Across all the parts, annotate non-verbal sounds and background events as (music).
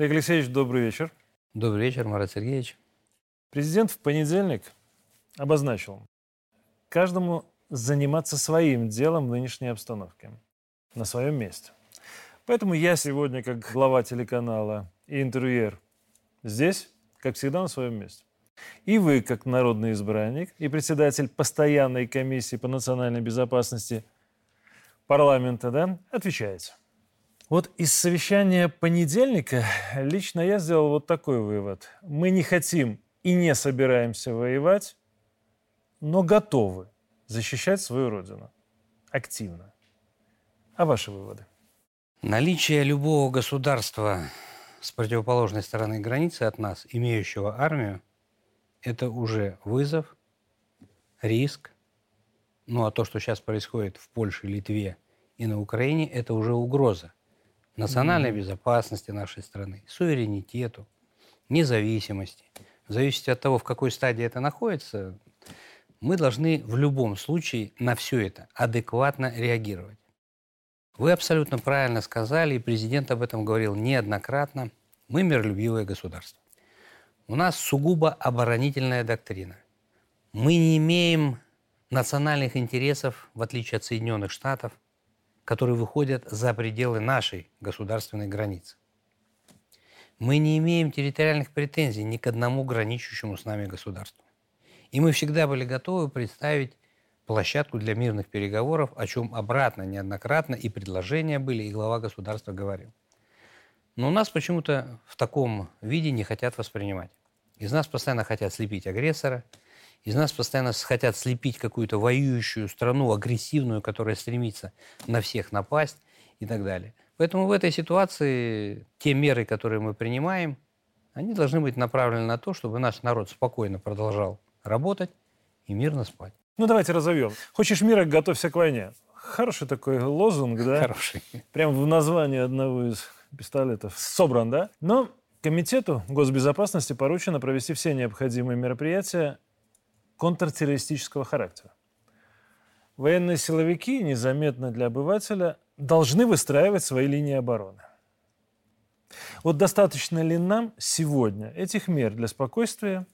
Олег Алексеевич, добрый вечер. Добрый вечер, Марат Сергеевич. Президент в понедельник обозначил каждому заниматься своим делом в нынешней обстановке, на своем месте. Поэтому я сегодня, как глава телеканала и интервьюер, здесь, как всегда, на своем месте. И вы, как народный избранник и председатель постоянной комиссии по национальной безопасности парламента, да, отвечаете. Вот из совещания понедельника лично я сделал вот такой вывод. Мы не хотим и не собираемся воевать, но готовы защищать свою родину активно. А ваши выводы? Наличие любого государства с противоположной стороны границы от нас, имеющего армию, это уже вызов, риск. Ну а то, что сейчас происходит в Польше, Литве и на Украине, это уже угроза национальной безопасности нашей страны, суверенитету, независимости. В зависимости от того, в какой стадии это находится, мы должны в любом случае на все это адекватно реагировать. Вы абсолютно правильно сказали, и президент об этом говорил неоднократно. Мы миролюбивое государство. У нас сугубо оборонительная доктрина. Мы не имеем национальных интересов, в отличие от Соединенных Штатов – которые выходят за пределы нашей государственной границы. Мы не имеем территориальных претензий ни к одному граничащему с нами государству. И мы всегда были готовы представить площадку для мирных переговоров, о чем обратно неоднократно и предложения были, и глава государства говорил. Но у нас почему-то в таком виде не хотят воспринимать. Из нас постоянно хотят слепить агрессора – из нас постоянно хотят слепить какую-то воюющую страну, агрессивную, которая стремится на всех напасть и так далее. Поэтому в этой ситуации те меры, которые мы принимаем, они должны быть направлены на то, чтобы наш народ спокойно продолжал работать и мирно спать. Ну, давайте разовьем. Хочешь мира, готовься к войне. Хороший такой лозунг, да? Хороший. Прямо в названии одного из пистолетов собран, да? Но Комитету госбезопасности поручено провести все необходимые мероприятия контртеррористического характера. Военные силовики незаметно для обывателя должны выстраивать свои линии обороны. Вот достаточно ли нам сегодня этих мер для спокойствия,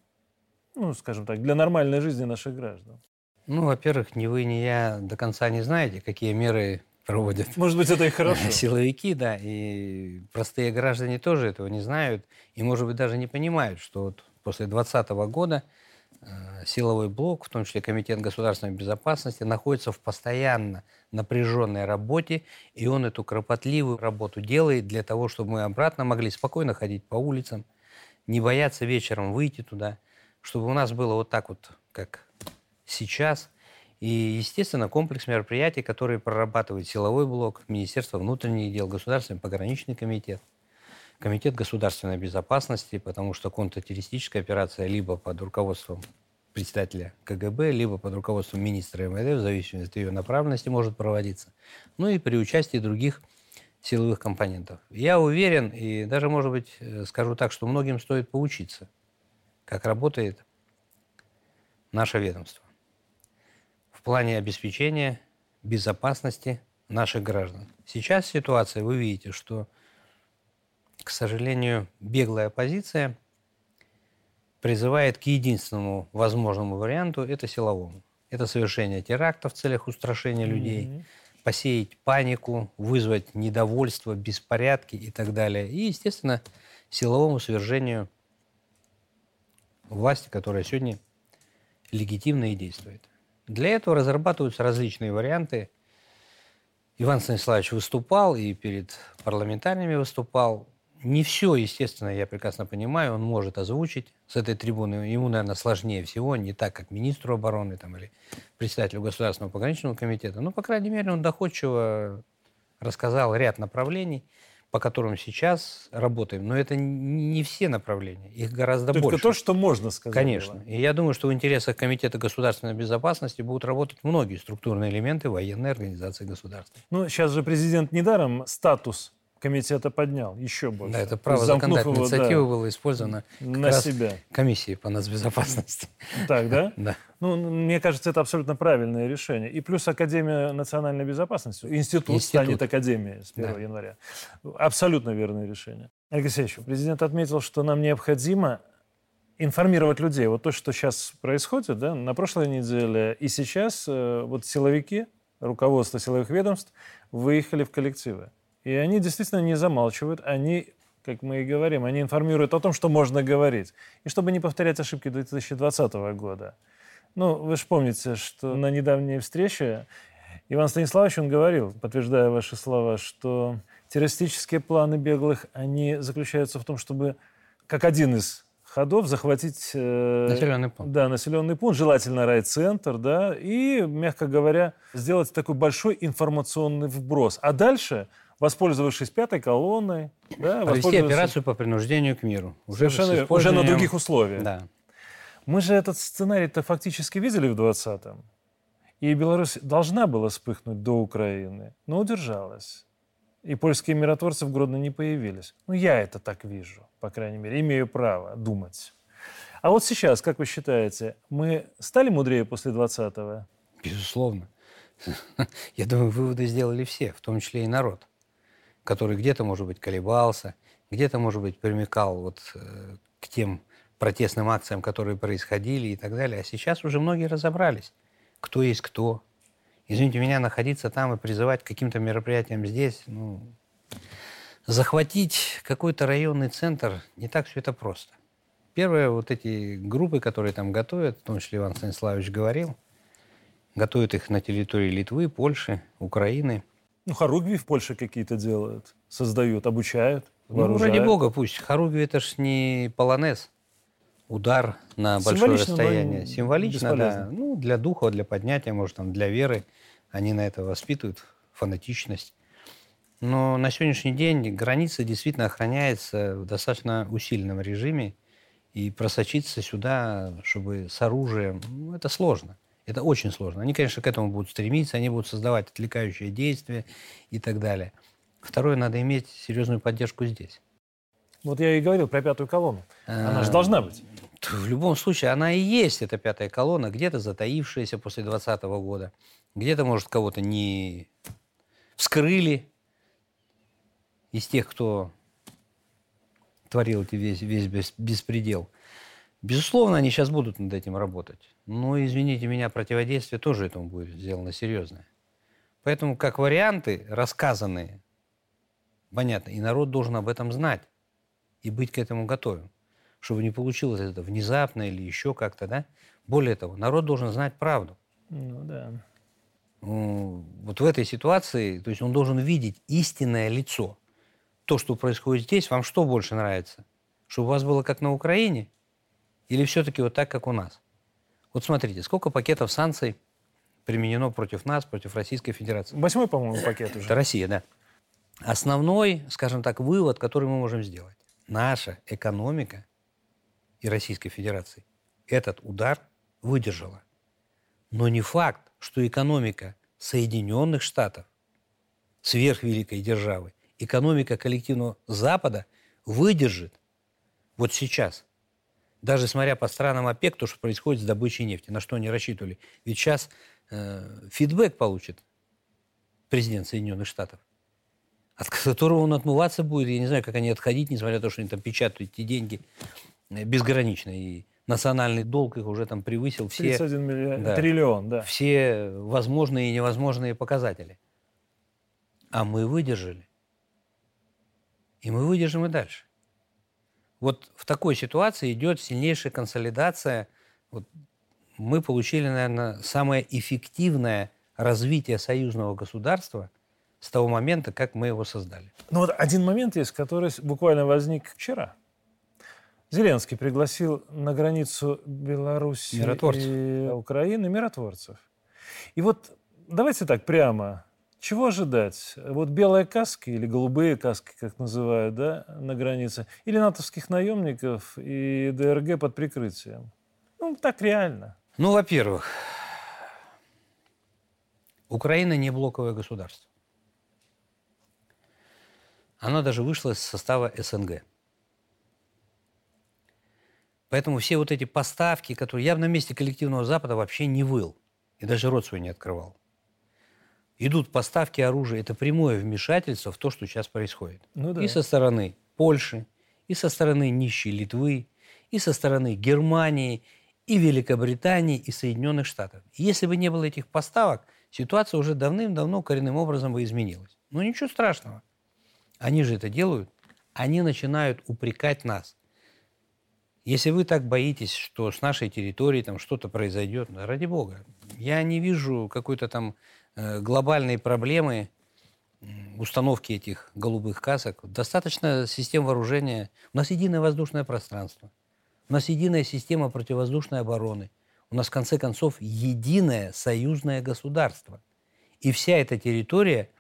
ну, скажем так, для нормальной жизни наших граждан? Ну, во-первых, ни вы, ни я до конца не знаете, какие меры проводят. Может быть, это и хорошо. (laughs) Силовики, да, и простые граждане тоже этого не знают, и, может быть, даже не понимают, что вот после 2020 года силовой блок, в том числе Комитет государственной безопасности, находится в постоянно напряженной работе, и он эту кропотливую работу делает для того, чтобы мы обратно могли спокойно ходить по улицам, не бояться вечером выйти туда, чтобы у нас было вот так вот, как сейчас. И, естественно, комплекс мероприятий, которые прорабатывает силовой блок, Министерство внутренних дел, Государственный пограничный комитет – Комитет государственной безопасности, потому что контртеррористическая операция либо под руководством председателя КГБ, либо под руководством министра МВД, в зависимости от ее направленности, может проводиться. Ну и при участии других силовых компонентов. Я уверен, и даже, может быть, э, скажу так, что многим стоит поучиться, как работает наше ведомство в плане обеспечения безопасности наших граждан. Сейчас ситуация, вы видите, что к сожалению, беглая оппозиция призывает к единственному возможному варианту – это силовому. Это совершение терактов в целях устрашения людей, mm-hmm. посеять панику, вызвать недовольство, беспорядки и так далее. И, естественно, силовому свержению власти, которая сегодня легитимна и действует. Для этого разрабатываются различные варианты. Иван Станиславович выступал и перед парламентарными выступал. Не все, естественно, я прекрасно понимаю, он может озвучить с этой трибуны. Ему, наверное, сложнее всего, не так, как министру обороны там, или председателю Государственного пограничного комитета. Но, по крайней мере, он доходчиво рассказал ряд направлений, по которым сейчас работаем. Но это не все направления, их гораздо Только больше. то, что можно сказать. Конечно. Было. И я думаю, что в интересах Комитета государственной безопасности будут работать многие структурные элементы военной организации государства. Ну, сейчас же президент недаром статус комитета поднял еще больше. Да, это право законодательной инициативы да, было использовано на себя. комиссией по нацбезопасности. Так, да? (laughs) Да. Ну, мне кажется, это абсолютно правильное решение. И плюс Академия национальной безопасности. Институт, Институт. станет Академией с 1 да. января. Абсолютно верное решение. Алексей президент отметил, что нам необходимо информировать людей. Вот то, что сейчас происходит, да, на прошлой неделе и сейчас э, вот силовики, руководство силовых ведомств выехали в коллективы. И они действительно не замалчивают, они, как мы и говорим, они информируют о том, что можно говорить. И чтобы не повторять ошибки 2020 года. Ну, вы же помните, что на недавней встрече Иван Станиславович, он говорил, подтверждая ваши слова, что террористические планы беглых, они заключаются в том, чтобы, как один из ходов, захватить... Э, населенный пункт. Да, населенный пункт, желательно райцентр, да, и, мягко говоря, сделать такой большой информационный вброс. А дальше, воспользовавшись пятой колонной... Да, Провести операцию по принуждению к миру. Уже, Совершенно, уже на других условиях. Да. Мы же этот сценарий-то фактически видели в 20-м. И Беларусь должна была вспыхнуть до Украины, но удержалась и польские миротворцы в Гродно не появились. Ну, я это так вижу, по крайней мере, имею право думать. А вот сейчас, как вы считаете, мы стали мудрее после 20-го? Безусловно. (laughs) Я думаю, выводы сделали все, в том числе и народ, который где-то, может быть, колебался, где-то, может быть, примекал вот э, к тем протестным акциям, которые происходили и так далее. А сейчас уже многие разобрались, кто есть кто, Извините меня, находиться там и призывать к каким-то мероприятиям здесь, ну, захватить какой-то районный центр, не так все это просто. Первое, вот эти группы, которые там готовят, в том числе Иван Станиславович говорил, готовят их на территории Литвы, Польши, Украины. Ну, хоругви в Польше какие-то делают, создают, обучают, Ну, ради бога, пусть. Хоругви это ж не полонез удар на большое расстояние. Символично, да. Ну, для духа, для поднятия, может, там, для веры. Они на это воспитывают фанатичность. Но на сегодняшний день граница действительно охраняется в достаточно усиленном режиме. И просочиться сюда, чтобы с оружием, ну, это сложно. Это очень сложно. Они, конечно, к этому будут стремиться, они будут создавать отвлекающие действия и так далее. Второе, надо иметь серьезную поддержку здесь. Вот я и говорил про пятую колонну. Она же должна быть. В любом случае, она и есть, эта пятая колонна, где-то затаившаяся после 2020 года. Где-то, может, кого-то не вскрыли из тех, кто творил весь, весь беспредел. Безусловно, они сейчас будут над этим работать. Но, извините меня, противодействие тоже этому будет сделано серьезное. Поэтому, как варианты, рассказанные, понятно, и народ должен об этом знать и быть к этому готовым, чтобы не получилось это внезапно или еще как-то, да. Более того, народ должен знать правду. Ну да. Вот в этой ситуации, то есть он должен видеть истинное лицо. То, что происходит здесь, вам что больше нравится? Чтобы у вас было как на Украине? Или все-таки вот так, как у нас? Вот смотрите, сколько пакетов санкций применено против нас, против Российской Федерации? Восьмой, по-моему, пакет уже. Это Россия, да. Основной, скажем так, вывод, который мы можем сделать наша экономика и Российской Федерации этот удар выдержала. Но не факт, что экономика Соединенных Штатов, сверхвеликой державы, экономика коллективного Запада выдержит вот сейчас. Даже смотря по странам ОПЕК, то, что происходит с добычей нефти, на что они рассчитывали. Ведь сейчас э, фидбэк получит президент Соединенных Штатов от которого он отмываться будет. Я не знаю, как они отходить, несмотря на то, что они там печатают эти деньги э, безгранично. И национальный долг их уже там превысил все... 31 миллион, да, триллион, да. Все возможные и невозможные показатели. А мы выдержали. И мы выдержим и дальше. Вот в такой ситуации идет сильнейшая консолидация. Вот мы получили, наверное, самое эффективное развитие союзного государства – с того момента, как мы его создали. Ну вот один момент есть, который буквально возник вчера. Зеленский пригласил на границу Беларуси и Украины миротворцев. И вот давайте так прямо. Чего ожидать? Вот белые каски или голубые каски, как называют, да, на границе, или натовских наемников и ДРГ под прикрытием? Ну, так реально. Ну, во-первых, Украина не блоковое государство. Оно даже вышло из состава СНГ. Поэтому все вот эти поставки, которые я на месте коллективного Запада вообще не выл. И даже рот свой не открывал. Идут поставки оружия. Это прямое вмешательство в то, что сейчас происходит. Ну, да. И со стороны Польши, и со стороны нищей Литвы, и со стороны Германии, и Великобритании, и Соединенных Штатов. Если бы не было этих поставок, ситуация уже давным-давно коренным образом бы изменилась. Но ничего страшного. Они же это делают. Они начинают упрекать нас. Если вы так боитесь, что с нашей территории там что-то произойдет, ради бога, я не вижу какой-то там э, глобальной проблемы установки этих голубых касок. Достаточно систем вооружения. У нас единое воздушное пространство. У нас единая система противовоздушной обороны. У нас, в конце концов, единое союзное государство. И вся эта территория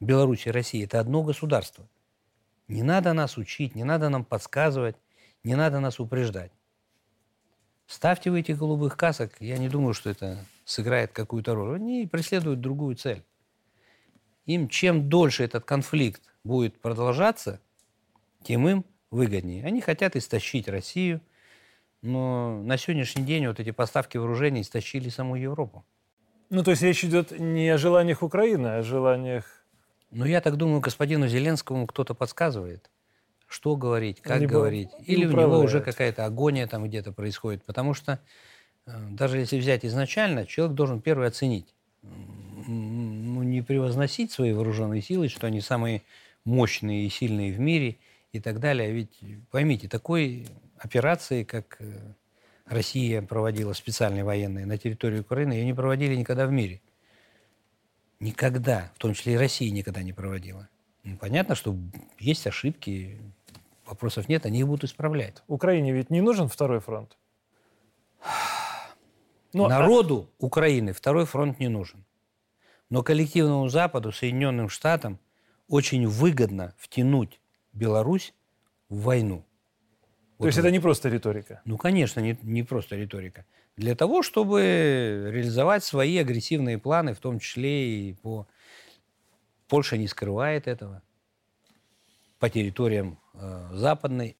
Беларуси и России – это одно государство. Не надо нас учить, не надо нам подсказывать, не надо нас упреждать. Ставьте вы этих голубых касок, я не думаю, что это сыграет какую-то роль. Они преследуют другую цель. Им чем дольше этот конфликт будет продолжаться, тем им выгоднее. Они хотят истощить Россию, но на сегодняшний день вот эти поставки вооружений истощили саму Европу. Ну, то есть речь идет не о желаниях Украины, а о желаниях... Ну, я так думаю, господину Зеленскому кто-то подсказывает, что говорить, как Либо говорить. Или у него уже какая-то агония там где-то происходит. Потому что даже если взять изначально, человек должен первый оценить, ну, не превозносить свои вооруженные силы, что они самые мощные и сильные в мире и так далее. Ведь поймите, такой операции, как э, Россия проводила специальные военные на территории Украины, ее не проводили никогда в мире. Никогда, в том числе и Россия никогда не проводила. Ну, понятно, что есть ошибки, вопросов нет, они их будут исправлять. Украине ведь не нужен второй фронт? Но, ну, Народу а... Украины второй фронт не нужен. Но коллективному Западу, Соединенным Штатам очень выгодно втянуть Беларусь в войну. То вот есть это не просто риторика? Ну, конечно, не, не просто риторика. Для того, чтобы реализовать свои агрессивные планы, в том числе и по... Польша не скрывает этого. По территориям э, западной,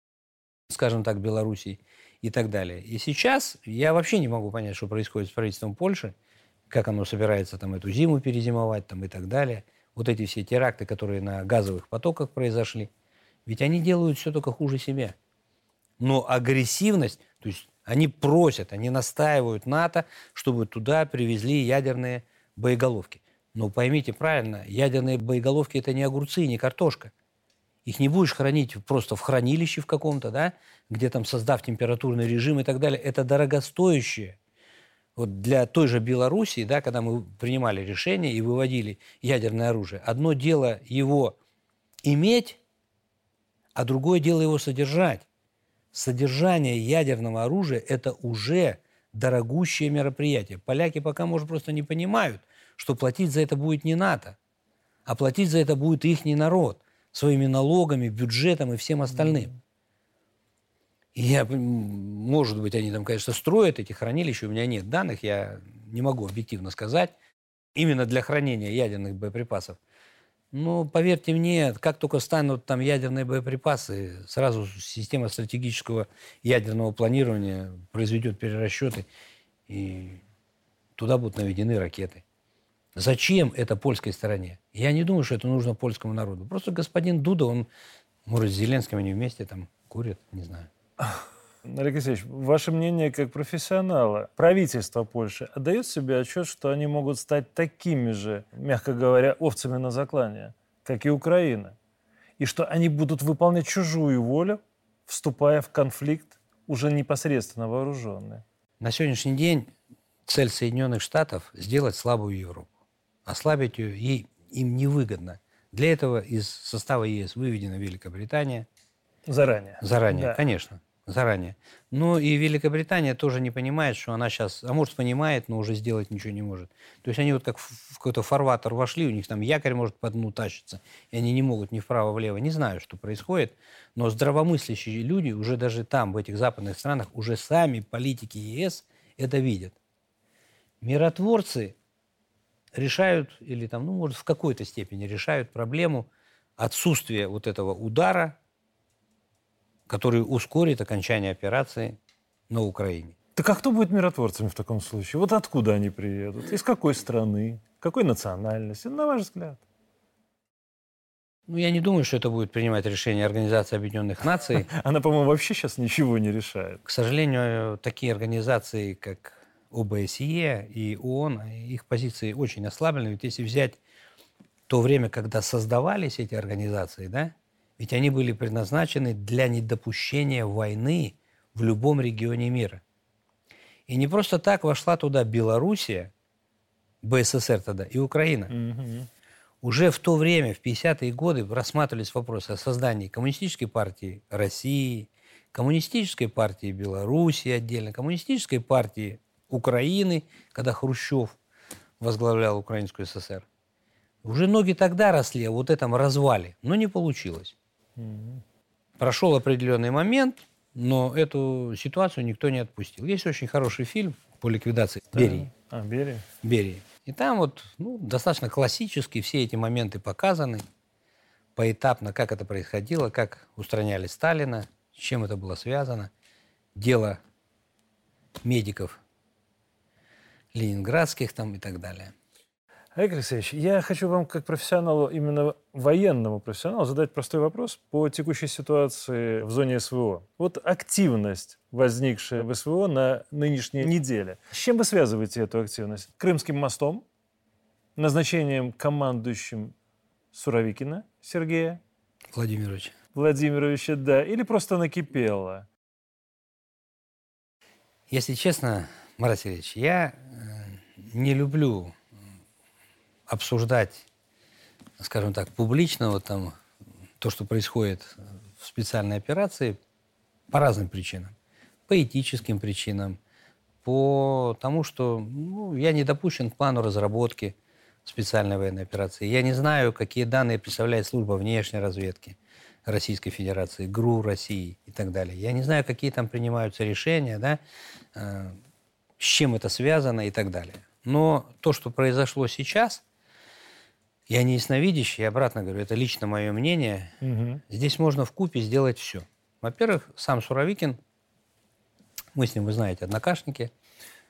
скажем так, Белоруссии и так далее. И сейчас я вообще не могу понять, что происходит с правительством Польши как оно собирается там эту зиму перезимовать там, и так далее. Вот эти все теракты, которые на газовых потоках произошли, ведь они делают все только хуже себя. Но агрессивность, то есть они просят, они настаивают НАТО, чтобы туда привезли ядерные боеголовки. Но поймите правильно, ядерные боеголовки это не огурцы, не картошка. Их не будешь хранить просто в хранилище в каком-то, да, где там создав температурный режим и так далее. Это дорогостоящее вот для той же Белоруссии, да, когда мы принимали решение и выводили ядерное оружие, одно дело его иметь, а другое дело его содержать. Содержание ядерного оружия – это уже дорогущее мероприятие. Поляки пока, может, просто не понимают, что платить за это будет не НАТО, а платить за это будет их народ своими налогами, бюджетом и всем остальным. Я, может быть, они там, конечно, строят эти хранилища, у меня нет данных, я не могу объективно сказать, именно для хранения ядерных боеприпасов. Но поверьте мне, как только станут там ядерные боеприпасы, сразу система стратегического ядерного планирования произведет перерасчеты, и туда будут наведены ракеты. Зачем это польской стороне? Я не думаю, что это нужно польскому народу. Просто господин Дуда, он, может, с Зеленским они вместе там курят, не знаю. Олег Алексеевич, ваше мнение как профессионала. Правительство Польши отдает себе отчет, что они могут стать такими же, мягко говоря, овцами на заклание, как и Украина. И что они будут выполнять чужую волю, вступая в конфликт уже непосредственно вооруженные. На сегодняшний день цель Соединенных Штатов – сделать слабую Европу. Ослабить ее ей, им невыгодно. Для этого из состава ЕС выведена Великобритания. Заранее. Заранее, да. конечно заранее. Ну и Великобритания тоже не понимает, что она сейчас, а может понимает, но уже сделать ничего не может. То есть они вот как в какой-то фарватер вошли, у них там якорь может по дну тащиться, и они не могут ни вправо-влево. Не знаю, что происходит, но здравомыслящие люди уже даже там, в этих западных странах, уже сами политики ЕС это видят. Миротворцы решают, или там, ну, может, в какой-то степени решают проблему отсутствия вот этого удара который ускорит окончание операции на Украине. Так а кто будет миротворцами в таком случае? Вот откуда они приедут? Из какой страны? Какой национальности? На ваш взгляд? Ну, я не думаю, что это будет принимать решение Организации Объединенных Наций. (laughs) Она, по-моему, вообще сейчас ничего не решает. К сожалению, такие организации, как ОБСЕ и ООН, их позиции очень ослаблены. Ведь если взять то время, когда создавались эти организации, да, ведь они были предназначены для недопущения войны в любом регионе мира. И не просто так вошла туда Белоруссия, БССР тогда, и Украина. Мгм. Уже в то время, в 50-е годы, рассматривались вопросы о создании коммунистической партии России, коммунистической партии Беларуси отдельно, коммунистической партии Украины, когда Хрущев возглавлял Украинскую ССР. Уже ноги тогда росли о вот этом развале, но не получилось. Мгм. Прошел определенный момент, но эту ситуацию никто не отпустил. Есть очень хороший фильм по ликвидации Берии. А, Берия. Берии. И там вот ну, достаточно классически все эти моменты показаны поэтапно, как это происходило, как устраняли Сталина, с чем это было связано. Дело медиков ленинградских там и так далее. Олег Алексеевич, я хочу вам, как профессионалу, именно военному профессионалу, задать простой вопрос по текущей ситуации в зоне СВО. Вот активность, возникшая в СВО на нынешней неделе. С чем вы связываете эту активность? Крымским мостом? Назначением командующим Суровикина Сергея Владимирович. Владимировича, да? Или просто накипело? Если честно, Марат Сергеевич, я не люблю обсуждать, скажем так, публично вот там то, что происходит в специальной операции по разным причинам. По этическим причинам, по тому, что ну, я не допущен к плану разработки специальной военной операции. Я не знаю, какие данные представляет служба внешней разведки Российской Федерации, ГРУ России и так далее. Я не знаю, какие там принимаются решения, да, э, с чем это связано и так далее. Но то, что произошло сейчас, я не ясновидящий, я обратно говорю, это лично мое мнение. Мгм. Здесь можно в купе сделать все. Во-первых, сам Суровикин, мы с ним, вы знаете, однокашники.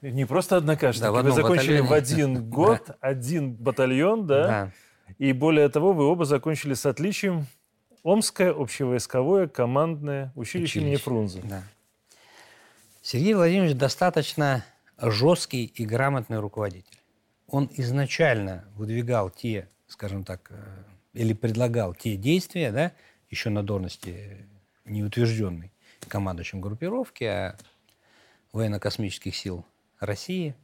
Не просто однокашники. Да, в вы закончили в батальоне. один (laughs) год, один батальон, да? И более того, вы оба закончили с отличием Омское общевойсковое командное училище, имени Училище. Фрунзе. Да. Сергей Владимирович достаточно жесткий и грамотный руководитель. Он изначально выдвигал те, скажем так, э, или предлагал те действия, да, еще на должности не утвержденной командующим группировки, а военно-космических сил России,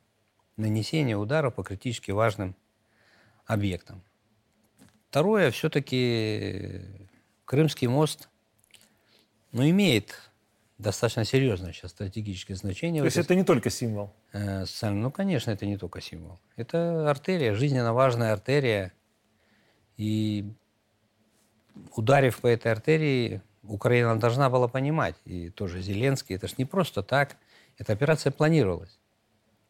нанесение удара по критически важным объектам. Второе, все-таки Крымский мост ну, имеет достаточно серьезное сейчас стратегическое значение. То есть это не только символ. Э, социально. Ну, конечно, это не только символ. Это артерия, жизненно важная артерия. И ударив по этой артерии, Украина должна была понимать, и тоже Зеленский, это же не просто так. Эта операция планировалась.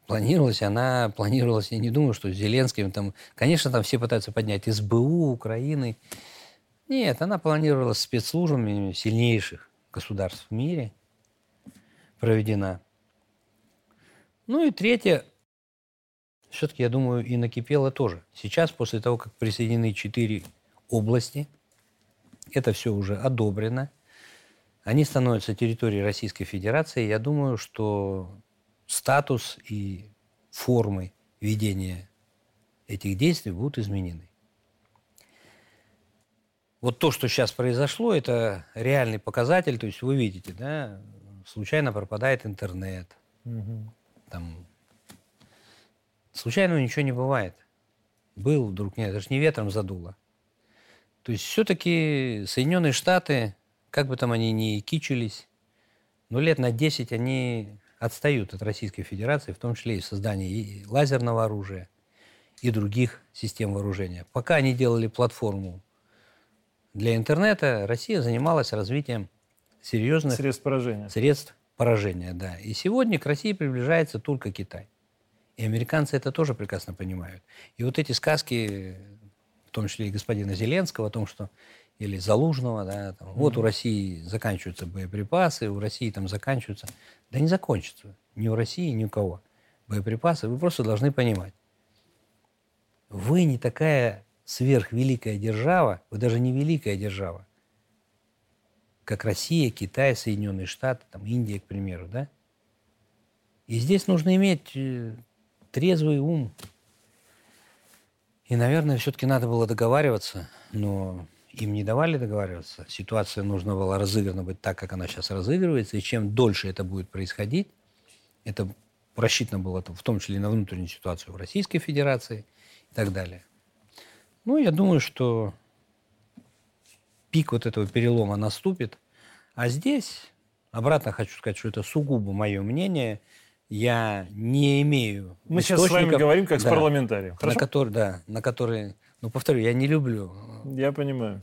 Планировалась она, планировалась, я не думаю, что Зеленским там... Конечно, там все пытаются поднять СБУ Украины. Нет, она планировалась спецслужбами сильнейших государств в мире проведена. Ну и третье, все-таки, я думаю, и накипело тоже. Сейчас, после того, как присоединены четыре области, это все уже одобрено, они становятся территорией Российской Федерации. Я думаю, что статус и формы ведения этих действий будут изменены. Вот то, что сейчас произошло, это реальный показатель. То есть вы видите, да, случайно пропадает интернет, Мгм. Там случайного ничего не бывает. Был вдруг, нет, это же не ветром задуло. То есть все-таки Соединенные Штаты, как бы там они ни кичились, но лет на 10 они отстают от Российской Федерации, в том числе и в создании и лазерного оружия, и других систем вооружения. Пока они делали платформу для интернета, Россия занималась развитием серьезных Средств поражения. средств поражения, да. И сегодня к России приближается только Китай. И американцы это тоже прекрасно понимают. И вот эти сказки, в том числе и господина Зеленского, о том, что или Залужного, да, там, вот у России заканчиваются боеприпасы, у России там заканчиваются. Да не закончатся. Ни у России, ни у кого. Боеприпасы, вы просто должны понимать. Вы не такая сверхвеликая держава, вот даже не великая держава, как Россия, Китай, Соединенные Штаты, там, Индия, к примеру, да? И здесь нужно иметь э, трезвый ум. И, наверное, все-таки надо было договариваться, но им не давали договариваться. Ситуация нужно было разыграна быть так, как она сейчас разыгрывается. И чем дольше это будет происходить, это рассчитано было в том числе и на внутреннюю ситуацию в Российской Федерации и так далее. Ну, я думаю, что пик вот этого перелома наступит. А здесь, обратно хочу сказать, что это сугубо мое мнение. Я не имею Мы сейчас с вами говорим как да, с парламентарием. На который, да, на которые, ну, повторю, я не люблю. Я понимаю.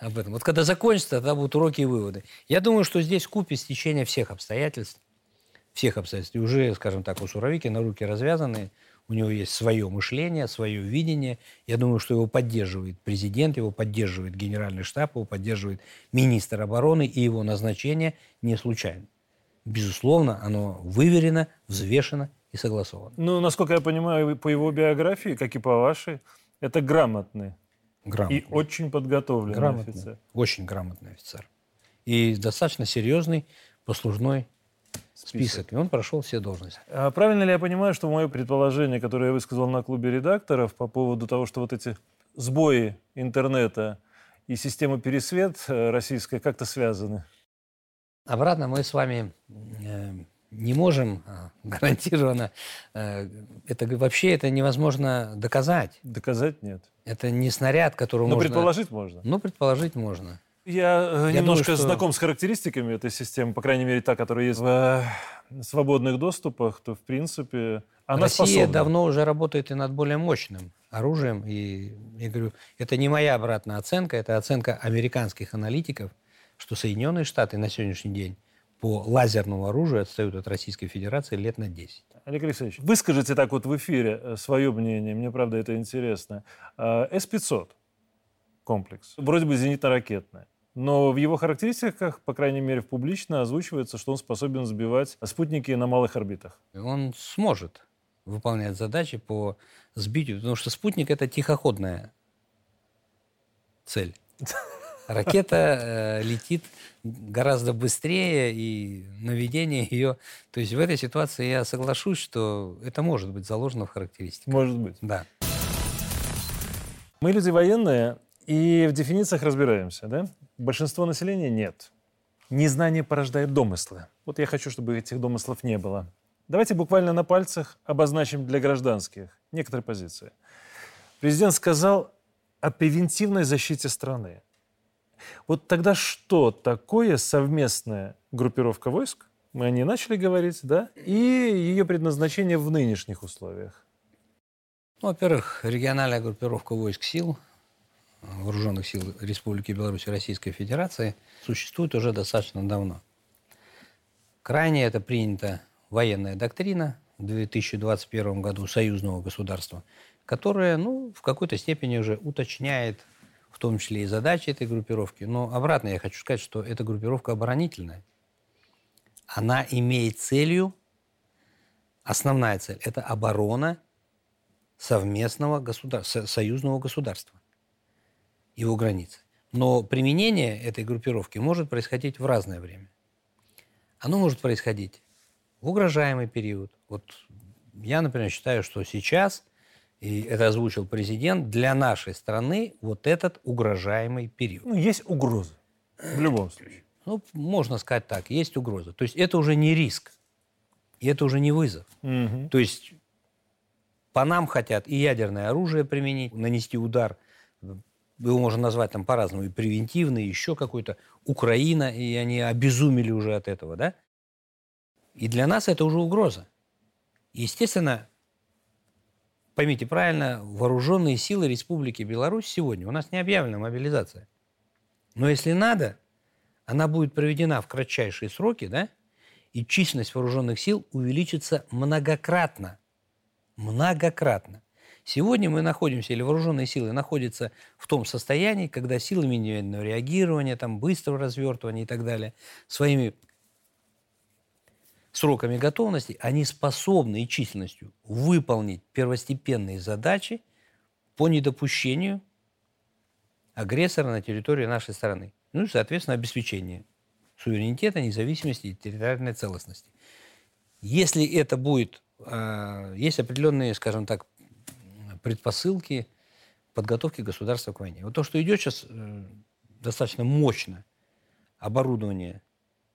Об этом. Вот когда закончится, тогда будут уроки и выводы. Я думаю, что здесь купе стечения всех обстоятельств, всех обстоятельств. И уже, скажем так, у Суровикина руки развязаны, у него есть свое мышление, свое видение. Я думаю, что его поддерживает президент, его поддерживает генеральный штаб, его поддерживает министр обороны, и его назначение не случайно. Безусловно, оно выверено, взвешено и согласовано. Ну, насколько я понимаю, по его биографии, как и по вашей, это грамотный. Грамотный. И очень подготовленный грамотный, офицер. Очень грамотный офицер. И достаточно серьезный послужной список. И он прошел все должности. А правильно ли я понимаю, что мое предположение, которое я высказал на клубе редакторов по поводу того, что вот эти сбои интернета и система пересвет э, российская как-то связаны? Обратно мы с вами э, не можем а, (laughs) гарантированно. Э, это вообще это невозможно доказать. Доказать нет. Это не снаряд, который Но можно... предположить можно. Ну, предположить можно. Я, э, Я немножко думаю, что... знаком с характеристиками этой системы, по крайней мере, та, которая есть в э, свободных доступах, то, в принципе, она Россия способна. давно уже работает и над более мощным оружием. И я говорю, это не моя обратная оценка, это оценка американских аналитиков, что Соединенные Штаты на сегодняшний день по лазерному оружию отстают от Российской Федерации лет на 10. Олег Алексеевич, выскажите так вот в эфире э, свое мнение, мне, правда, это интересно. С-500 комплекс, вроде бы зенитно-ракетная. Но в его характеристиках, по крайней мере, в публично озвучивается, что он способен сбивать спутники на малых орбитах. Он сможет выполнять задачи по сбитию, потому что спутник это тихоходная цель. (laughs) Ракета э, летит гораздо быстрее, и наведение ее... То есть в этой ситуации я соглашусь, что это может быть заложено в характеристиках. Может быть. Да. Мы люди военные, и в дефинициях разбираемся, да? Большинство населения нет. Незнание порождает домыслы. Вот я хочу, чтобы этих домыслов не было. Давайте буквально на пальцах обозначим для гражданских некоторые позиции. Президент сказал о превентивной защите страны. Вот тогда что такое совместная группировка войск? Мы о ней начали говорить, да? И ее предназначение в нынешних условиях. Ну, во-первых, региональная группировка войск сил Вооруженных сил Республики Беларусь и Российской Федерации существует уже достаточно давно. Крайне это принята военная доктрина в 2021 году союзного государства, которая ну, в какой-то степени уже уточняет в том числе и задачи этой группировки. Но обратно я хочу сказать, что эта группировка оборонительная. Она имеет целью, основная цель – это оборона совместного государства, союзного государства его границы. Но применение этой группировки может происходить в разное время. Оно может происходить в угрожаемый период. Вот я, например, считаю, что сейчас, и это озвучил президент, для нашей страны вот этот угрожаемый период. Ну, есть угрозы в любом случае. Ну, можно сказать так, есть угроза. То есть это уже не риск, и это уже не вызов. Угу. То есть по нам хотят и ядерное оружие применить, нанести удар его можно назвать там по-разному, и превентивный, и еще какой-то, Украина, и они обезумели уже от этого, да? И для нас это уже угроза. Естественно, поймите правильно, вооруженные силы Республики Беларусь сегодня, у нас не объявлена мобилизация. Но если надо, она будет проведена в кратчайшие сроки, да, и численность вооруженных сил увеличится многократно. Многократно. Сегодня мы находимся, или вооруженные силы находятся в том состоянии, когда силами индивидуального реагирования, там, быстрого развертывания и так далее, своими сроками готовности, они способны и численностью выполнить первостепенные задачи по недопущению агрессора на территории нашей страны. Ну и, соответственно, обеспечение суверенитета, независимости и территориальной целостности. Если это будет, э, есть определенные, скажем так, предпосылки подготовки государства к войне. Вот то, что идет сейчас э, достаточно мощно оборудование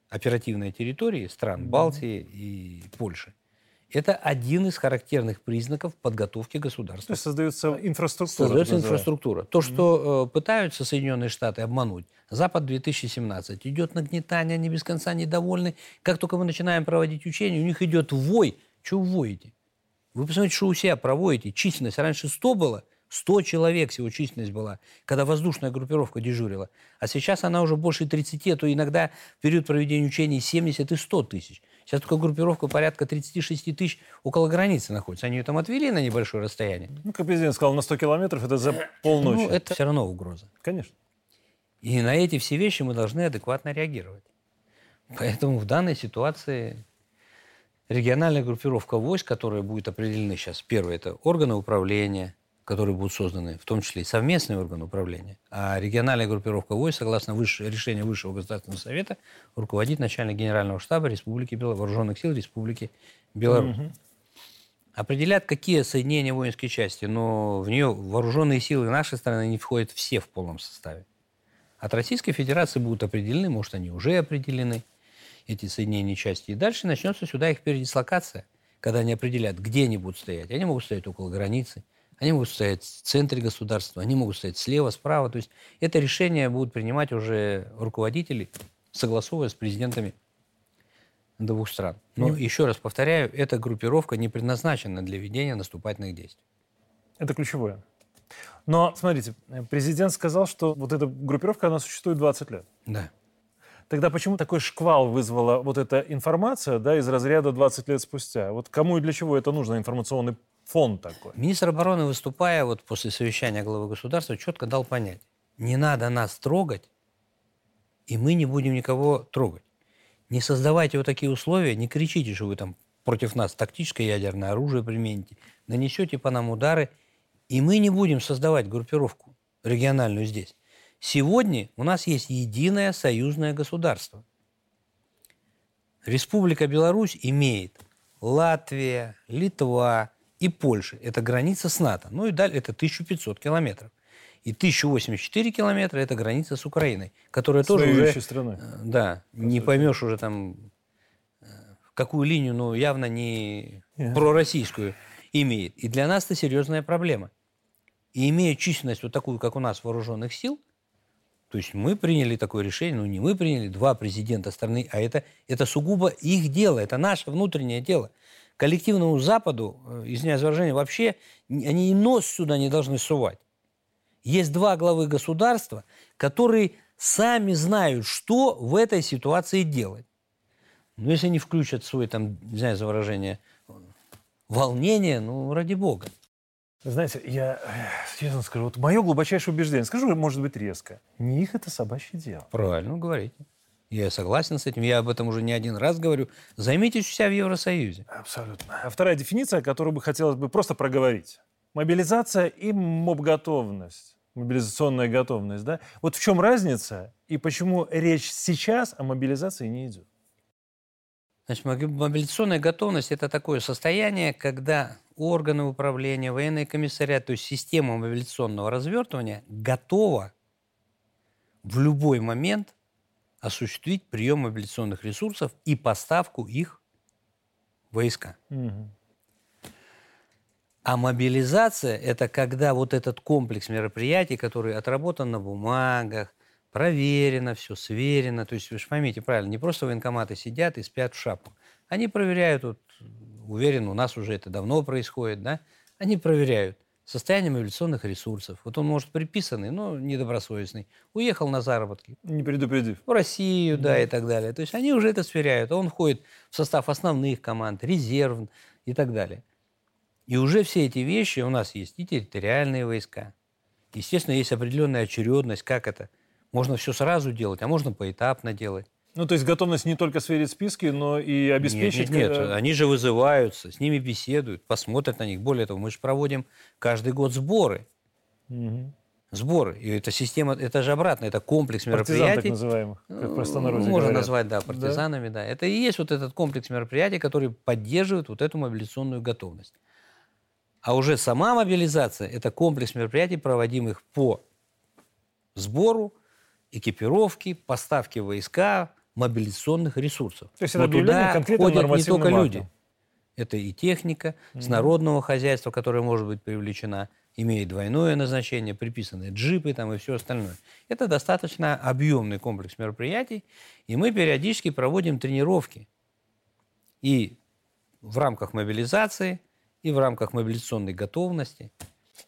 оперативной территории стран Балтии и Польши, это один из характерных признаков подготовки государства. То есть создается инфраструктура. Создается инфраструктура. То, что э, пытаются Соединенные Штаты обмануть, Запад 2017, идет нагнетание, они без конца недовольны. Как только мы начинаем проводить учения, у них идет вой. Чего вы воете? Вы посмотрите, что у себя проводите. Численность раньше 100 было, 100 человек всего численность была, когда воздушная группировка дежурила. А сейчас она уже больше 30, а то иногда в период проведения учений 70 и 100 тысяч. Сейчас только группировка порядка 36 тысяч около границы находится. Они ее там отвели на небольшое расстояние. Ну, как президент сказал, на 100 километров это за полночи. Ну, это все равно угроза. Конечно. И на эти все вещи мы должны адекватно реагировать. Поэтому в данной ситуации региональная группировка войск, которая будет определены сейчас, первое, это органы управления, которые будут созданы, в том числе и совместные органы управления. А региональная группировка войск, согласно выше, решению Высшего Государственного Совета, руководит начальник Генерального штаба Республики Беларусь, Вооруженных сил Республики Беларусь. Угу. Определят, какие соединения воинские части, но в нее вооруженные силы нашей страны не входят все в полном составе. От Российской Федерации будут определены, может, они уже определены, эти соединения части. И дальше начнется сюда их передислокация, когда они определят, где они будут стоять. Они могут стоять около границы, они могут стоять в центре государства, они могут стоять слева, справа. То есть это решение будут принимать уже руководители, согласовывая с президентами двух стран. Но mm. еще раз повторяю, эта группировка не предназначена для ведения наступательных действий. Это ключевое. Но, смотрите, президент сказал, что вот эта группировка, она существует 20 лет. Да. Тогда почему такой шквал вызвала вот эта информация да, из разряда 20 лет спустя? Вот кому и для чего это нужно, информационный фон такой. Министр обороны, выступая вот после совещания главы государства, четко дал понять, не надо нас трогать, и мы не будем никого трогать. Не создавайте вот такие условия, не кричите, что вы там против нас тактическое ядерное оружие примените, нанесете по нам удары, и мы не будем создавать группировку региональную здесь. Сегодня у нас есть единое союзное государство. Республика Беларусь имеет Латвия, Литва, и Польши. Это граница с НАТО. Ну и далее это 1500 километров. И 1084 километра – это граница с Украиной, которая тоже уже... страной. Э, да, По не поймешь уже там, э, какую линию, но явно не yeah. пророссийскую имеет. И для нас это серьезная проблема. И имея численность вот такую, как у нас, вооруженных сил, то есть мы приняли такое решение, ну не мы приняли, два президента страны, а это, это сугубо их дело, это наше внутреннее дело – коллективному Западу, э, извиняюсь выражение, вообще они и нос сюда не должны сувать. Есть два главы государства, которые сами знают, что в этой ситуации делать. Но если они включат свой, там, не знаю за выражение, волнение, ну, ради бога. Знаете, я честно скажу, вот мое глубочайшее убеждение, скажу, может быть, резко, не их это собачье дело. Правильно говорите. Я согласен с этим, я об этом уже не один раз говорю. Займитесь у себя в Евросоюзе. Абсолютно. А вторая дефиниция, которую бы хотелось бы просто проговорить. Мобилизация и моб-готовность. Мобилизационная готовность, да? Вот в чем разница и почему речь сейчас о мобилизации не идет? Значит, мобилизационная готовность – это такое состояние, когда органы управления, военные комиссариат, то есть система мобилизационного развертывания готова в любой момент – осуществить прием мобилизационных ресурсов и поставку их в войска. Угу. А мобилизация – это когда вот этот комплекс мероприятий, который отработан на бумагах, проверено все, сверено. То есть вы же поймите правильно, не просто военкоматы сидят и спят в шапку. Они проверяют, вот, уверен, у нас уже это давно происходит, да? Они проверяют – состояние мобилизационных ресурсов. Вот он, может, приписанный, но недобросовестный. Уехал на заработки. Не предупредив. В Россию, да, да, и так далее. То есть они уже это сверяют. Он входит в состав основных команд, резерв и так далее. И уже все эти вещи у нас есть и территориальные войска. Естественно, есть определенная очередность, как это. Можно все сразу делать, а можно поэтапно делать. Ну, то есть готовность не только сверить списки, но и обеспечить... Нет, нет, нет, они же вызываются, с ними беседуют, посмотрят на них. Более того, мы же проводим каждый год сборы Мгм. Сборы. И эта система, это же обратно, это комплекс Партизан так мероприятий. называемых, как Ну, простонародье Можно говорят. назвать, да, партизанами, да. Это и есть вот этот комплекс мероприятий, который поддерживает вот эту мобилизационную готовность. А уже сама мобилизация – это комплекс мероприятий, проводимых по сбору, экипировке, поставке войска, мобилизационных ресурсов. То есть это Но туда входят не только актом. люди. Это и техника с народного хозяйства, которая может быть привлечена, имеет двойное назначение, приписанные джипы там и все остальное. Это достаточно объемный комплекс мероприятий, и мы периодически проводим тренировки и в рамках мобилизации, и в рамках мобилизационной готовности.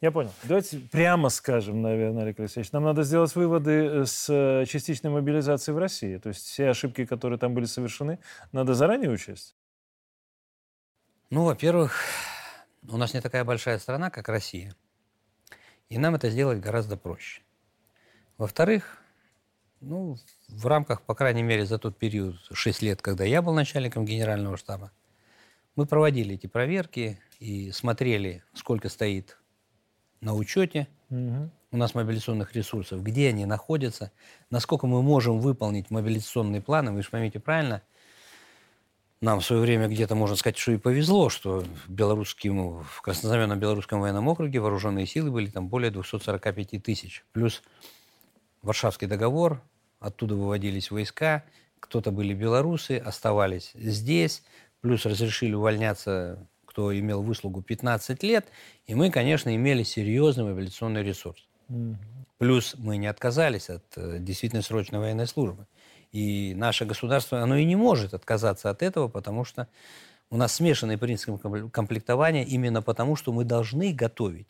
Я понял. Давайте прямо скажем, наверное, Олег Алексеевич, нам надо сделать выводы э, с э, частичной мобилизацией в России. То есть все ошибки, которые там были совершены, надо заранее учесть. Ну, во-первых, у нас не такая большая страна, как Россия. И нам это сделать гораздо проще. Во-вторых, ну, в рамках, по крайней мере, за тот период, 6 лет, когда я был начальником генерального штаба, мы проводили эти проверки и смотрели, сколько стоит на учете Мгм. у нас мобилизационных ресурсов, где они находятся, насколько мы можем выполнить мобилизационные планы. Вы же поймите правильно, нам в свое время где-то, можно сказать, что и повезло, что белорусским, в Краснознаменном Белорусском военном округе вооруженные силы были там более 245 тысяч. Плюс Варшавский договор, оттуда выводились войска, кто-то были белорусы, оставались здесь, плюс разрешили увольняться, кто имел выслугу 15 лет, и мы, конечно, имели серьезный мобилизационный ресурс. Мгм. Плюс мы не отказались от э, действительно срочной военной службы. И наше государство, оно и не может отказаться от этого, потому что у нас смешанный принцип компле- комплектования именно потому, что мы должны готовить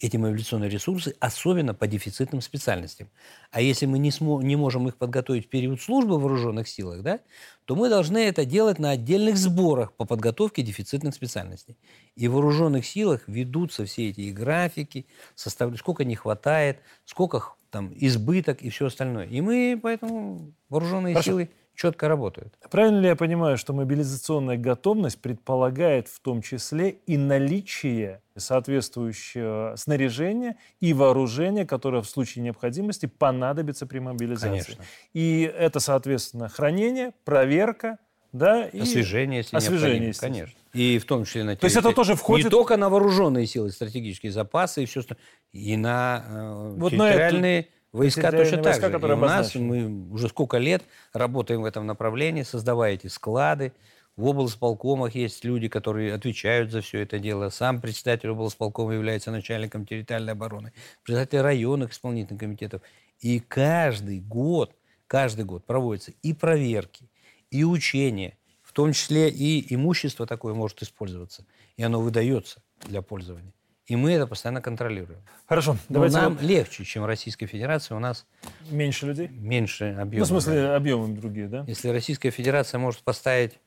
эти мобилизационные ресурсы, особенно по дефицитным специальностям. А если мы не, смо- не можем их подготовить в период службы в вооруженных силах, да, то мы должны это делать на отдельных сборах по подготовке дефицитных специальностей. И в вооруженных силах ведутся все эти и графики, состав... сколько не хватает, сколько там избыток и все остальное. И мы поэтому вооруженные Хорошо. силы четко работают. Правильно ли я понимаю, что мобилизационная готовность предполагает в том числе и наличие соответствующего снаряжения и вооружения, которое в случае необходимости понадобится при мобилизации? Конечно. И это, соответственно, хранение, проверка, да, и Освежение, если освежение, необходимо, конечно. И в том числе на То есть это тоже входит- Не только на вооруженные силы, стратегические запасы и все остальное, и на э, Вот на территориальные войска точно войска, так же. которые и у нас мы уже сколько лет работаем в этом направлении, создавая эти склады. В облсполкомах есть люди, которые отвечают за все это дело. Сам председатель облсполкома является начальником территориальной обороны. Председатель районных исполнительных комитетов. И каждый год, каждый год проводятся и проверки, и учения, в том числе и имущество такое может использоваться. И оно выдается для пользования. И мы это постоянно контролируем. Хорошо, Но давайте нам вот легче, чем Российской Федерации. У нас меньше людей. меньше объема. Ну, в смысле, объемы другие, да? Если Российская Федерация может поставить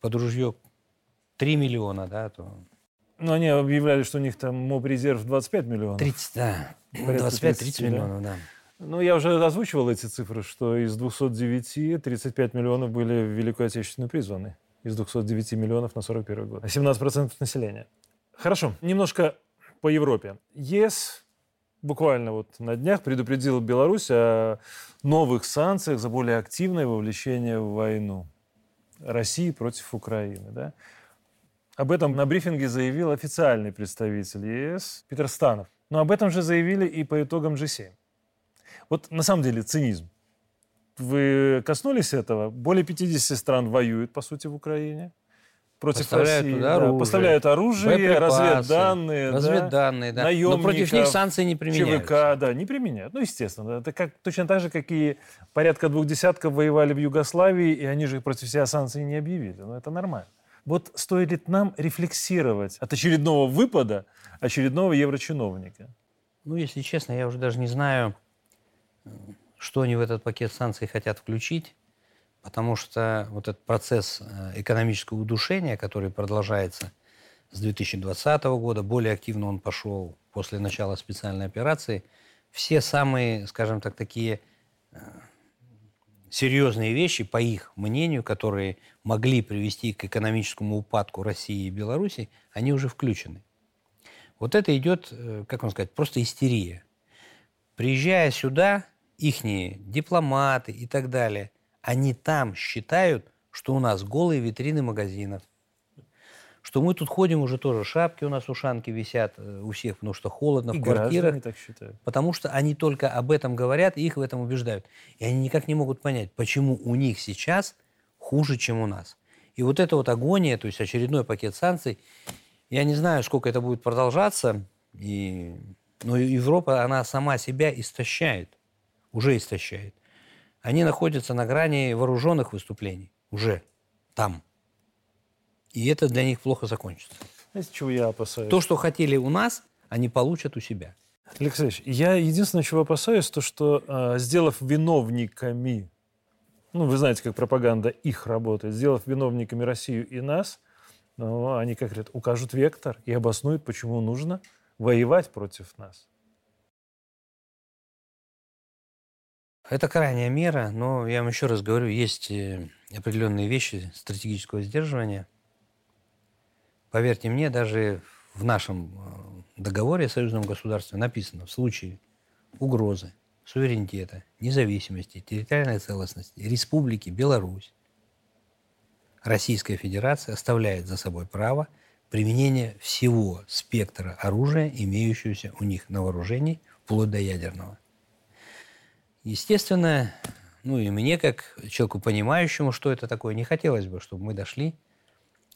под ружье 3 миллиона, да, то Ну, они объявляли, что у них там моб-резерв 25 миллионов. 30, да, Порядка 25-30 30, да. миллионов, да. Ну, я уже озвучивал эти цифры, что из 209 35 миллионов были в Великую Отечественную призваны. Из 209 миллионов на 41 год. 17% населения. Хорошо, немножко по Европе. ЕС буквально вот на днях предупредил Беларусь о новых санкциях за более активное вовлечение в войну России против Украины. Да? Об этом на брифинге заявил официальный представитель ЕС Питер Станов. Но об этом же заявили и по итогам G7. Вот на самом деле цинизм. Вы коснулись этого? Более 50 стран воюют, по сути, в Украине против Поставляют России. туда да, оружие, поставляют оружие, боеприпасы, разведданные. да, Разведданные, да. Но против них наемников, санкции не применяются. ЧВК, да, не применяют. Ну, естественно. Это как, точно так же, как и порядка двух десятков воевали в Югославии, и они же против себя санкций не объявили. Но это нормально. Вот стоит ли нам рефлексировать от очередного выпада очередного еврочиновника? Ну, если честно, я уже даже не знаю, что они в этот пакет санкций хотят включить, потому что вот этот процесс э, экономического удушения, который продолжается с 2020 года, более активно он пошел после начала специальной операции, все самые, скажем так, такие э, серьезные вещи, по их мнению, которые могли привести к экономическому упадку России и Беларуси, они уже включены. Вот это идет, э, как вам сказать, просто истерия. Приезжая сюда, ихние дипломаты и так далее, они там считают, что у нас голые витрины магазинов, что мы тут ходим уже тоже, шапки у нас ушанки висят э, у всех, потому что холодно И в квартирах. так считают. Потому что они только об этом говорят и их в этом убеждают. И они никак не могут понять, почему у них сейчас хуже, чем у нас. И вот эта вот агония, то есть очередной пакет санкций, я не знаю, сколько это будет продолжаться, и, но Европа, она сама себя истощает, уже истощает. Они находятся на грани вооруженных выступлений, уже там. И это для них плохо закончится. Знаете, чего я опасаюсь? То, что хотели у нас, они получат у себя. Алексей я единственное, чего опасаюсь, то, что, э, сделав виновниками, ну, вы знаете, как пропаганда их работает, сделав виновниками Россию и нас, ну, они, как говорят, укажут вектор и обоснуют, почему нужно воевать против нас. Это крайняя мера, но я вам еще раз говорю, есть э, определенные вещи стратегического сдерживания. Поверьте мне, даже в нашем э, договоре о союзном государстве написано, в случае угрозы суверенитета, независимости, территориальной целостности Республики Беларусь, Российская Федерация оставляет за собой право применения всего спектра оружия, имеющегося у них на вооружении, вплоть до ядерного. Естественно, ну и мне, как человеку понимающему, что это такое, не хотелось бы, чтобы мы дошли,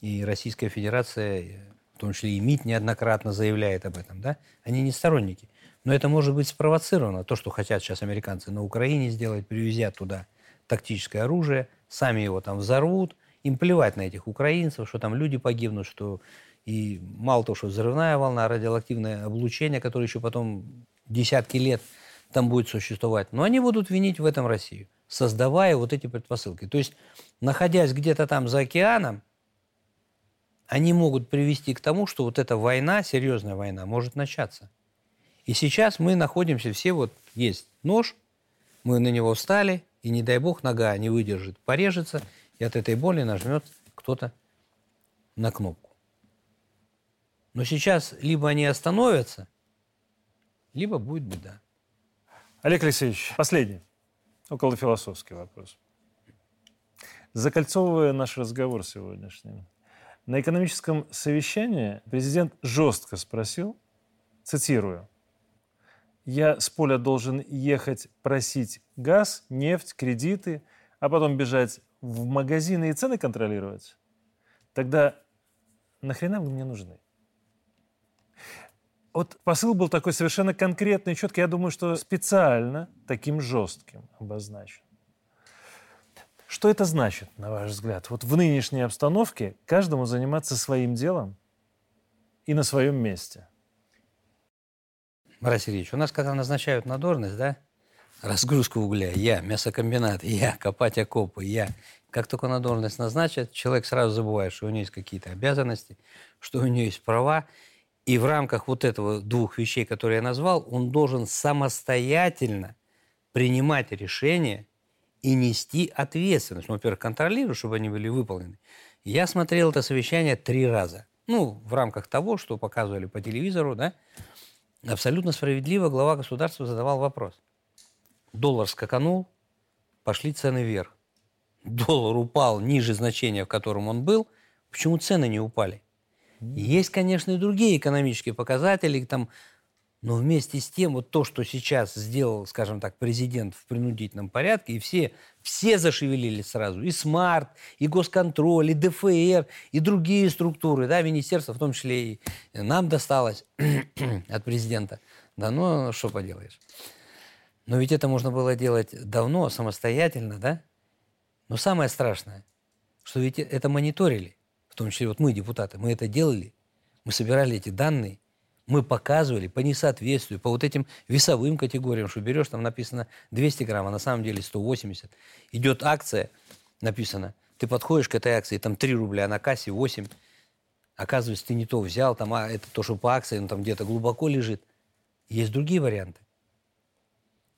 и Российская Федерация, в том числе и МИД неоднократно заявляет об этом, да, они не сторонники. Но это может быть спровоцировано, то, что хотят сейчас американцы на Украине сделать, привезя туда тактическое оружие, сами его там взорвут, им плевать на этих украинцев, что там люди погибнут, что и мало того, что взрывная волна, радиоактивное облучение, которое еще потом десятки лет там будет существовать. Но они будут винить в этом Россию, создавая вот эти предпосылки. То есть, находясь где-то там за океаном, они могут привести к тому, что вот эта война, серьезная война, может начаться. И сейчас мы находимся все, вот есть нож, мы на него встали, и не дай бог нога не выдержит, порежется, и от этой боли нажмет кто-то на кнопку. Но сейчас либо они остановятся, либо будет беда. Олег Алексеевич, последний, около философский вопрос. Закольцовывая наш разговор сегодняшний, на экономическом совещании президент жестко спросил, цитирую, «Я с поля должен ехать просить газ, нефть, кредиты, а потом бежать в магазины и цены контролировать, тогда нахрена вы мне нужны? Вот посыл был такой совершенно конкретный, четкий. Я думаю, что специально таким жестким обозначен. Что это значит, на ваш взгляд? Вот в нынешней обстановке каждому заниматься своим делом и на своем месте. Марат Сергеевич, у нас когда назначают на должность, да, разгрузку угля, я, мясокомбинат, я, копать окопы, я. Как только на должность назначат, человек сразу забывает, что у него есть какие-то обязанности, что у него есть права. И в рамках вот этого двух вещей, которые я назвал, он должен самостоятельно принимать решения и нести ответственность. Ну, во-первых, контролировать, чтобы они были выполнены. Я смотрел это совещание три раза. Ну, в рамках того, что показывали по телевизору, да, абсолютно справедливо глава государства задавал вопрос – Доллар скаканул, пошли цены вверх. Доллар упал ниже значения, в котором он был. Почему цены не упали? Есть, конечно, и другие экономические показатели, там, но вместе с тем, вот то, что сейчас сделал, скажем так, президент в принудительном порядке, и все, все зашевелились сразу, и СМАРТ, и Госконтроль, и ДФР, и другие структуры, да, министерства, в том числе и нам досталось (clears throat) от президента. Да, ну, что поделаешь. Но ведь это можно было делать давно, самостоятельно, да? Но самое страшное, что ведь это мониторили, в том числе вот мы, депутаты, мы это делали, мы собирали эти данные, мы показывали по несоответствию, по вот этим весовым категориям, что берешь, там написано 200 грамм, а на самом деле 180. Идет акция, написано, ты подходишь к этой акции, там 3 рубля, а на кассе 8. Оказывается, ты не то взял, там, а это то, что по акции, он там где-то глубоко лежит. Есть другие варианты.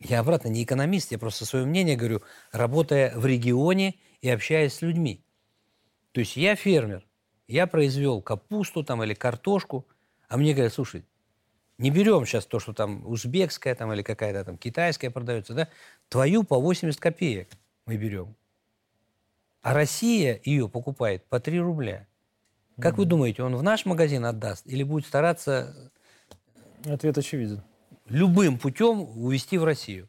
Я обратно не экономист, я просто свое мнение говорю, работая в регионе и общаясь с людьми. То есть я фермер, я произвел капусту там или картошку, а мне говорят, слушай, Не берем сейчас то, что там узбекская там, или какая-то там китайская продается, да? Твою по 80 копеек мы берем. А Россия ее покупает по 3 рубля. Как mm-hmm. вы думаете, он в наш магазин отдаст или будет стараться... Ответ очевиден. Любым путем увезти в Россию.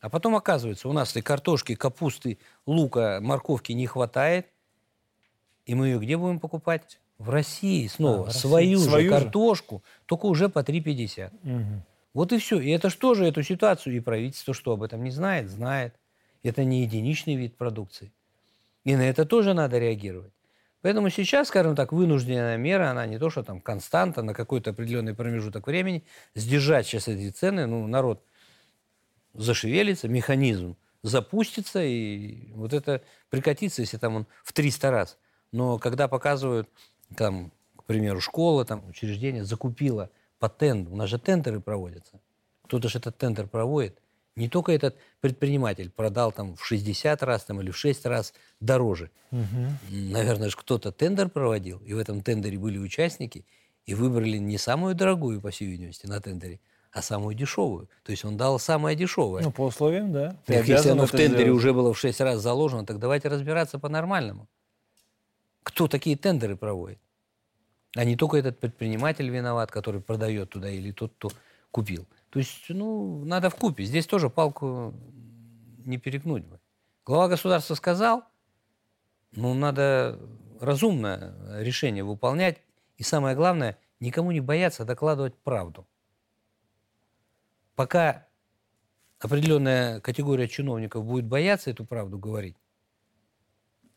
А потом оказывается, у нас и картошки, капусты, лука, морковки не хватает. И мы ее где будем покупать? В России снова. А, в России. Свою, Свою же картошку, только уже по 3,50. Угу. Вот и все. И это что же эту ситуацию? И правительство что, об этом не знает? Знает. Это не единичный вид продукции. И на это тоже надо реагировать. Поэтому сейчас, скажем так, вынужденная мера, она не то, что там константа на какой-то определенный промежуток времени, сдержать сейчас эти цены, ну, народ зашевелится, механизм запустится, и вот это прикатится, если там он в 300 раз. Но когда показывают, там, к примеру, школа, там, учреждение закупила по тендеру, у нас же тендеры проводятся, кто-то же этот тендер проводит, не только этот предприниматель продал там в 60 раз там, или в 6 раз дороже. Угу. Наверное, же кто-то тендер проводил, и в этом тендере были участники, и выбрали не самую дорогую, по всей видимости, на тендере, а самую дешевую. То есть он дал самое дешевое. Ну, по условиям, да. Так, если оно в тендере сделать. уже было в 6 раз заложено, так давайте разбираться по-нормальному. Кто такие тендеры проводит? А не только этот предприниматель виноват, который продает туда, или тот, кто купил. То есть, ну, надо в купе. Здесь тоже палку не перегнуть бы. Глава государства сказал, ну, надо разумное решение выполнять. И самое главное, никому не бояться докладывать правду. Пока определенная категория чиновников будет бояться эту правду говорить,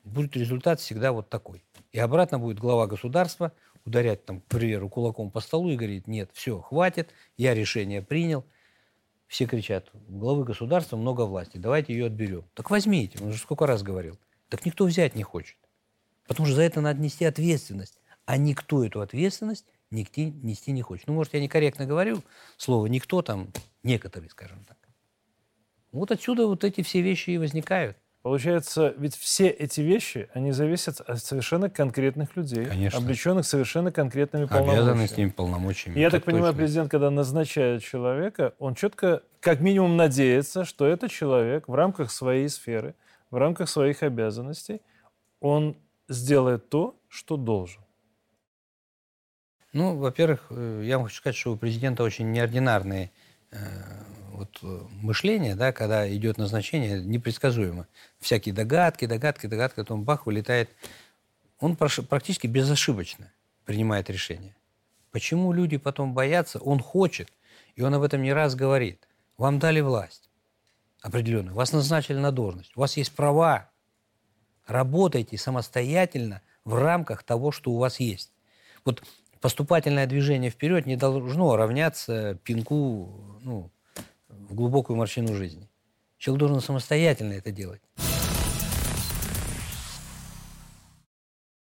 будет результат всегда вот такой. И обратно будет глава государства ударять, там, к примеру, кулаком по столу и говорит, нет, все, хватит, я решение принял. Все кричат, главы государства много власти, давайте ее отберем. Так возьмите, он же сколько раз говорил. Так никто взять не хочет. Потому что за это надо нести ответственность. А никто эту ответственность нести, нести не хочет. Ну, может, я некорректно говорю слово «никто», там, некоторые, скажем так. Вот отсюда вот эти все вещи и возникают. Получается, ведь все эти вещи, они зависят от совершенно конкретных людей, Конечно. облеченных совершенно конкретными полномочиями. Обязаны с ними полномочиями. И я так понимаю, точно. президент, когда назначает человека, он четко, как минимум, надеется, что этот человек в рамках своей сферы, в рамках своих обязанностей, он сделает то, что должен. Ну, во-первых, э, я хочу сказать, что у президента очень неординарные э, вот э, мышление, да, когда идет назначение, непредсказуемо. Всякие догадки, догадки, догадки, потом бах, вылетает. Он практически безошибочно принимает решение. Почему люди потом боятся? Он хочет, и он об этом не раз говорит. Вам дали власть определенную, вас назначили на должность, у вас есть права. Работайте самостоятельно в рамках того, что у вас есть. Вот поступательное движение вперед не должно равняться пинку ну, в глубокую морщину жизни. Человек должен самостоятельно это делать.